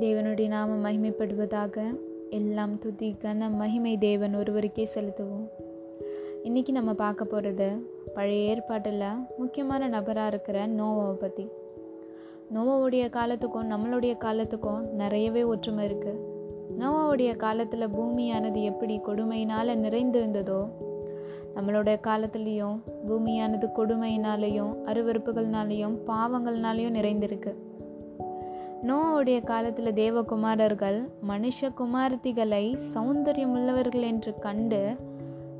தேவனுடைய நாம மகிமைப்படுவதாக எல்லாம் துதி கன மகிமை தேவன் ஒருவருக்கே செலுத்துவோம். இன்றைக்கி நம்ம பார்க்க போகிறது பழைய ஏற்பாட்டில் முக்கியமான நபராக இருக்கிற நோவாவை பற்றி நோவாவுடைய காலத்துக்கும் நம்மளுடைய காலத்துக்கும் நிறையவே ஒற்றுமை இருக்குது நோவாவுடைய காலத்தில் பூமியானது எப்படி கொடுமையினால் நிறைந்திருந்ததோ நம்மளுடைய காலத்துலேயும் பூமியானது கொடுமையினாலேயும் அருவறுப்புகள்னாலேயும் பாவங்கள்னாலேயும் நிறைந்திருக்கு. நோவுடைய காலத்தில் தேவகுமாரர்கள் மனுஷ குமாரத்திகளை சௌந்தரியம் உள்ளவர்கள் என்று கண்டு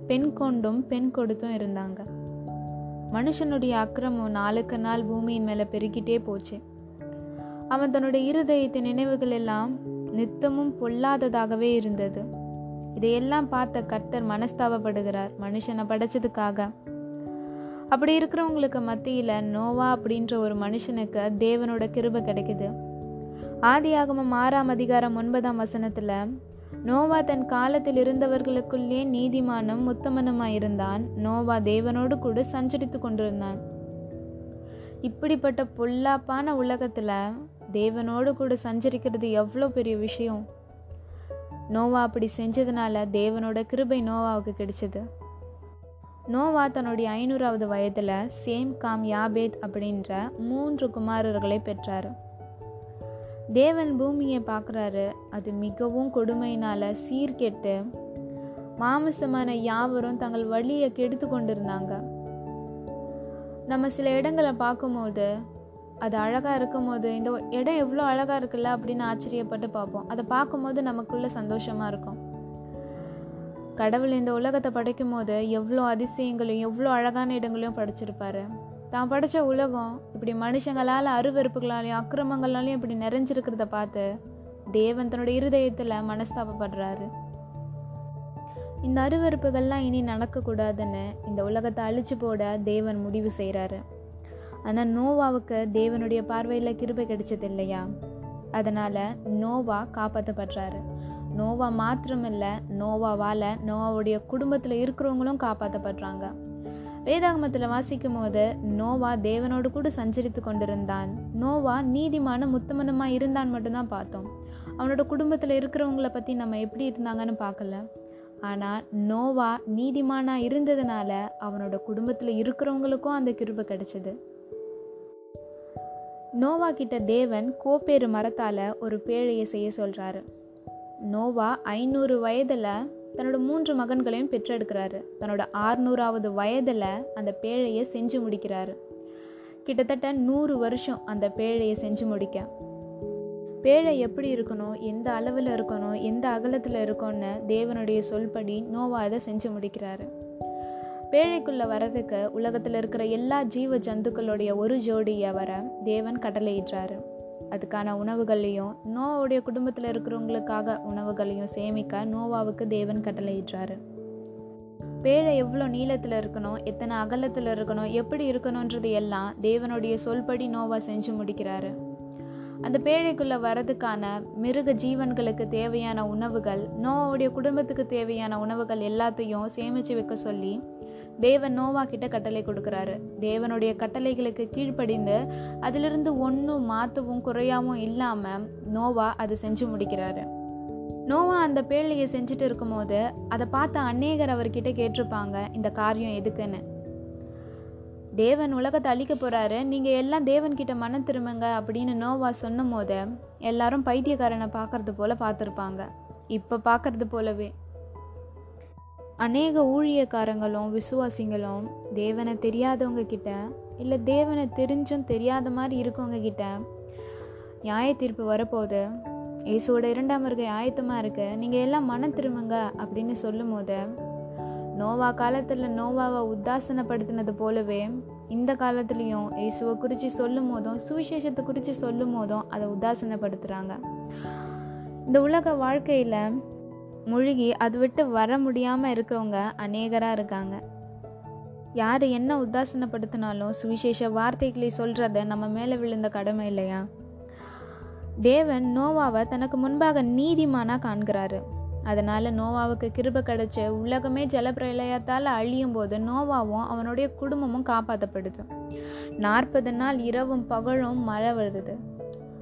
பெண் கொண்டும் பெண் கொடுத்தும் இருந்தாங்க. மனுஷனுடைய அக்கிரமம் நாளுக்கு நாள் பூமியின் மேலே பெருகிட்டே போச்சு. அவன் தன்னுடைய இருதயத்தின் நினைவுகள் எல்லாம் நித்தமும் பொல்லாததாகவே இருந்தது. இதையெல்லாம் பார்த்த கர்த்தர் மனஸ்தாபப்படுகிறார் மனுஷனை படைச்சதுக்காக. அப்படி இருக்கிறவங்களுக்கு மத்தியில் நோவா அப்படின்ற ஒரு மனுஷனுக்கு தேவனோட கிருபை கிடைக்குது. ஆதியாகமம் ஆறாம் அதிகாரம் ஒன்பதாம் வசனத்தில் நோவா தன் காலத்தில் இருந்தவர்களுக்குள்ளே நீதிமானும் உத்தமனுமாயிருந்தான். நோவா தேவனோடு கூட சஞ்சரித்து கொண்டிருந்தான். இப்படிப்பட்ட பொல்லாப்பான உலகத்தில் தேவனோடு கூட சஞ்சரிக்கிறது எவ்வளோ பெரிய விஷயம்? நோவா அப்படி செஞ்சதுனால தேவனோட கிருபை நோவாவுக்கு கிடைச்சது. நோவா தன்னுடைய ஐநூறாவது வயதில் சேம் காம் யாபேத் அப்படின்ற மூன்று குமாரர்களை பெற்றார். தேவன் பூமியை பார்க்குறாரு. அது மிகவும் கொடுமையினால் சீர்கெட்டு. மாமிசமான யாவரும் தங்கள் வழியை கெடுத்து கொண்டிருந்தாங்க. நம்ம சில இடங்களை பார்க்கும்போது அது அழகாக இருக்கும் போது இந்த இடம் எவ்வளோ அழகாக இருக்குல்ல அப்படின்னு ஆச்சரியப்பட்டு பார்ப்போம். அதை பார்க்கும்போது நமக்குள்ள சந்தோஷமாக இருக்கும். கடவுள் இந்த உலகத்தை படைக்கும் போது எவ்வளோ அதிசயங்களையும் எவ்வளோ அழகான இடங்களையும் படைச்சிருப்பாரு. தான் படைச்ச உலகம் இப்படி மனுஷங்களால் அருவறுப்புகளாலையும் அக்கிரமங்களாலையும் இப்படி நிறைஞ்சிருக்கிறத பார்த்து தேவன் தன்னுடைய இருதயத்தில் மனஸ்தாபப்படுறாரு. இந்த அருவறுப்புகள்லாம் இனி நடக்கக்கூடாதுன்னு இந்த உலகத்தை அழிச்சு போட தேவன் முடிவு செய்கிறாரு ஆனால் நோவாவுக்கு தேவனுடைய பார்வையில் கிருபை கிடைச்சது இல்லையா? அதனால் நோவா காப்பாற்றப்படுறாரு நோவா மாத்திரமில்லை நோவாவால் நோவாவுடைய குடும்பத்தில் இருக்கிறவங்களும் காப்பாற்றப்படுறாங்க வேதாகமத்தில் வாசிக்கும் போது நோவா தேவனோடு கூட சஞ்சரித்து கொண்டிருந்தான். நோவா நீதிமான முத்தமனமாக இருந்தான் மட்டும்தான் பார்த்தோம். அவனோட குடும்பத்தில் இருக்கிறவங்கள பற்றி நம்ம எப்படி இருந்தாங்கன்னு பார்க்கல. ஆனால் நோவா நீதிமானாக இருந்ததுனால அவனோட குடும்பத்தில் இருக்கிறவங்களுக்கும் அந்த கிருபை கிடைச்சது. நோவா கிட்ட தேவன் கோப்பேறு மரத்தால் ஒரு பேழையை செய்ய சொல்கிறாரு நோவா ஐநூறு வயதில் தன்னோட மூன்று மகன்களையும் பெற்றெடுக்கிறாரு. தன்னோட ஆறுநூறாவது வயதில் அந்த பேழையை செஞ்சு முடிக்கிறாரு. கிட்டத்தட்ட நூறு வருஷம் அந்த பேழையை செஞ்சு முடிக்க. பேழை எப்படி இருக்கணும் எந்த அளவில் இருக்கணும் எந்த அகலத்தில் இருக்கணும்னு தேவனுடைய சொல்படி நோவா அதை செஞ்சு முடிக்கிறாரு. பேழைக்குள்ளே வரதுக்கு உலகத்தில் இருக்கிற எல்லா ஜீவ ஜந்துக்களுடைய ஒரு ஜோடியை வர தேவன் கடலையிடுறாரு அதுக்கான உணவுகளையும் நோவாவுடைய குடும்பத்தில் இருக்கிறவங்களுக்காக உணவுகளையும் சேமிக்க நோவாவுக்கு தேவன் கட்டளையிட்டாரு பேழை எவ்வளோ நீளத்தில் இருக்கணும் எத்தனை அகலத்தில் இருக்கணும் எப்படி இருக்கணுன்றது எல்லாம் தேவனுடைய சொல்படி நோவா செஞ்சு முடிக்கிறாரு. அந்த பேழைக்குள்ளே வரதுக்கான மிருக ஜீவன்களுக்கு தேவையான உணவுகள் நோவாவுடைய குடும்பத்துக்கு தேவையான உணவுகள் எல்லாத்தையும் சேமித்து வைக்க சொல்லி தேவன் நோவா கிட்ட கட்டளை கொடுக்குறாரு. தேவனுடைய கட்டளைகளுக்கு கீழ்ப்படிந்து அதிலிருந்து ஒன்றும் மாற்றவும் குறையாவும் இல்லாமல் நோவா அதை செஞ்சு முடிக்கிறாரு. நோவா அந்த பேழையை செஞ்சுட்டு இருக்கும்போது அதை பார்த்த அநேகர் அவர்கிட்ட கேட்டிருப்பாங்க இந்த காரியம் எதுக்குன்னு? தேவன் உலகத்தை அழிக்க போகிறாரு நீங்கள் எல்லாம் தேவன்கிட்ட மனம் திரும்புங்க அப்படின்னு நோவா சொன்னும் போது எல்லாரும் பைத்தியக்காரனை பார்க்கறது போல் பார்த்துருப்பாங்க. இப்போ பார்க்கறது போலவே. அநேக ஊழியக்காரங்களும் விசுவாசிங்களும் தேவனை தெரியாதவங்க கிட்ட இல்லை தேவனை தெரிஞ்சும் தெரியாத மாதிரி இருக்கவங்க கிட்ட நியாய தீர்ப்பு வரப்போகுது. இயேசுவோட இரண்டாம் வருகை ஆயத்தமாக இருக்கு. நீங்கள் எல்லாம் மனம் திரும்புங்க அப்படின்னு சொல்லும் போது நோவா காலத்தில் நோவாவை உத்தாசனப்படுத்தினது போலவே இந்த காலத்துலேயும் இயேசுவை குறித்து சொல்லும் போதும் சுவிசேஷத்தை குறித்து சொல்லும் போதும் அதை உதாசனப்படுத்துகிறாங்க இந்த உலக வாழ்க்கையில் மூழ்கி அது விட்டு வர முடியாமல் இருக்கிறவங்க அநேகராக இருக்காங்க. யார் என்ன உதாசனப்படுத்தினாலும் சுவிசேஷ வார்த்தைகளை சொல்கிறத நம்ம மேலே விழுந்த கடமை இல்லையா? தேவன் நோவாவை தனக்கு முன்பாக நீதிமானாக காண்கிறாரு. அதனால் நோவாவுக்கு கிருப கிடைச்சு உலகமே ஜலப்பிரளயத்தால் அழியும் போது நோவாவும் அவனுடைய குடும்பமும் காப்பாற்றப்படுது நாற்பது நாள் இரவும் பகலும் மழை வருது.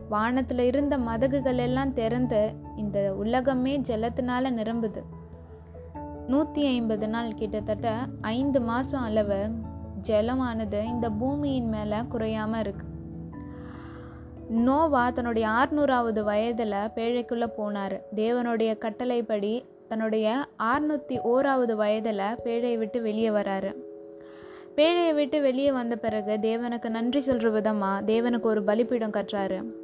வானத்தில் இருந்த மதகுகள் எல்லாம் திறந்து இந்த உலகமே ஜலத்தினால நிரம்புது. நூற்றி ஐம்பது நாள் கிட்டத்தட்ட ஐந்து மாதம் அளவு ஜலமானது இந்த பூமியின் மேலே குறையாமல் இருக்குது நோவா தன்னுடைய ஆறுநூறாவது வயதில் பேழைக்குள்ளே போனார். தேவனுடைய கட்டளைப்படி தன்னுடைய ஆறுநூற்றி ஓராவது வயதில் பேழையை விட்டு வெளியே வராரு. பேழையை விட்டு வெளியே வந்த பிறகு தேவனுக்கு நன்றி சொல்கிற விதமாக தேவனுக்கு ஒரு பலிப்பீடம் கட்டுறாரு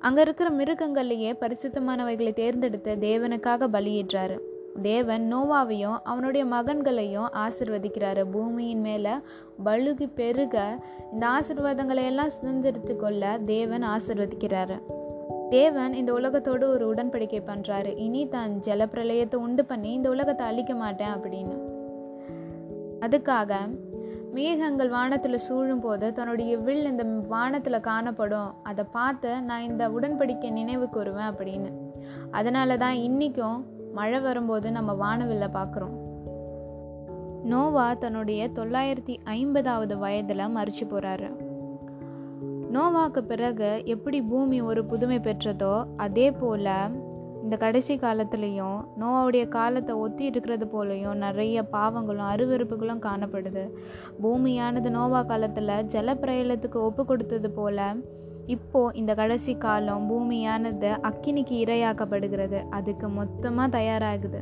அங்கே இருக்கிற மிருகங்கள்லேயே பரிசுத்தமானவைகளை தேர்ந்தெடுத்து தேவனுக்காக பலியிடுறாரு தேவன் நோவாவையும் அவனுடைய மகன்களையும் ஆசிர்வதிக்கிறாரு. பூமியின் மேலே பழுகி பெருக இந்த ஆசிர்வாதங்களை எல்லாம் சுதந்திரத்து கொள்ள தேவன் ஆசிர்வதிக்கிறாரு. தேவன் இந்த உலகத்தோடு ஒரு உடன்படிக்கை பண்ணுறாரு இனி தான் ஜலப்பிரளயத்தை உண்டு பண்ணி இந்த உலகத்தை அழிக்க மாட்டேன் அப்படின்னு. அதுக்காக மேகங்கள் வானத்தில் சூழும் போது தன்னுடைய வில் இந்த வானத்தில் காணப்படும். அதை பார்த்து நான் இந்த உடன்படிக்கை நினைவு கூறுவேன் அப்படின்னு. அதனால தான் இன்றைக்கும் மழை வரும்போது நம்ம வானவில்ல பார்க்குறோம். நோவா தன்னுடைய தொள்ளாயிரத்தி ஐம்பதாவது வயதில் மறிச்சு போகிறாரு நோவாக்கு பிறகு எப்படி பூமி ஒரு புதுமை பெற்றதோ அதே போல் இந்த கடைசி காலத்துலேயும் நோவாவுடைய காலத்தை ஒத்தி இருக்கிறது போலையும் நிறைய பாவங்களும் அருவறுப்புகளும் காணப்படுது. பூமியானது நோவா காலத்தில் ஜலப்பிரயலத்துக்கு ஒப்பு கொடுத்தது போல் இப்போ இந்த கடைசி காலம் பூமியானது அக்கினிக்கு இரையாக்கப்படுகிறது. அதுக்கு மொத்தமாக தயாராகுது.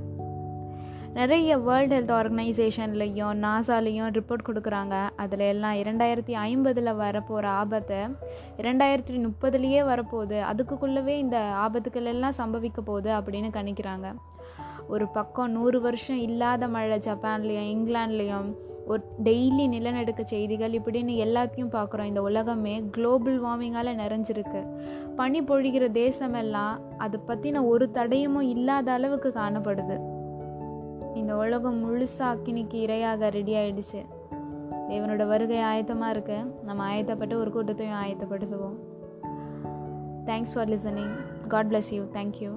நிறைய வேர்ல்டு ஹெல்த் ஆர்கனைசேஷன்லேயும் நாசாலேயும் ரிப்போர்ட் கொடுக்குறாங்க. அதில் எல்லாம் இரண்டாயிரத்தி ஐம்பதில் வரப்போகிற ஆபத்தை இரண்டாயிரத்தி முப்பதுலேயே வரப்போகுது. அதுக்குள்ளவே இந்த ஆபத்துக்கள் எல்லாம் சம்பவிக்க போகுது அப்படின்னு கணிக்கிறாங்க. ஒரு பக்கம் நூறு வருஷம் இல்லாத மழை ஜப்பான்லேயும் இங்கிலாண்ட்லேயும் ஒரு டெய்லி நிலநடுக்க செய்திகள் இப்படின்னு எல்லாத்தையும் பார்க்குறோம். இந்த உலகமே குளோபல் வார்மிங்கால் நிறைஞ்சிருக்கு. பனி பொழிகிற தேசமெல்லாம் அதை பற்றின ஒரு தடயமும் இல்லாத அளவுக்கு காணப்படுது. இந்த உலகம் முழுசாக அக்கினிக்கு இரையாக ரெடி ஆயிடுச்சு. தேவனோட வருகை ஆயத்தமாக இருக்கு. நம்ம ஆயத்தப்பட்டு ஒரு கூட்டத்தையும் ஆயத்தப்படுத்துவோம். Thanks for listening god bless you thank you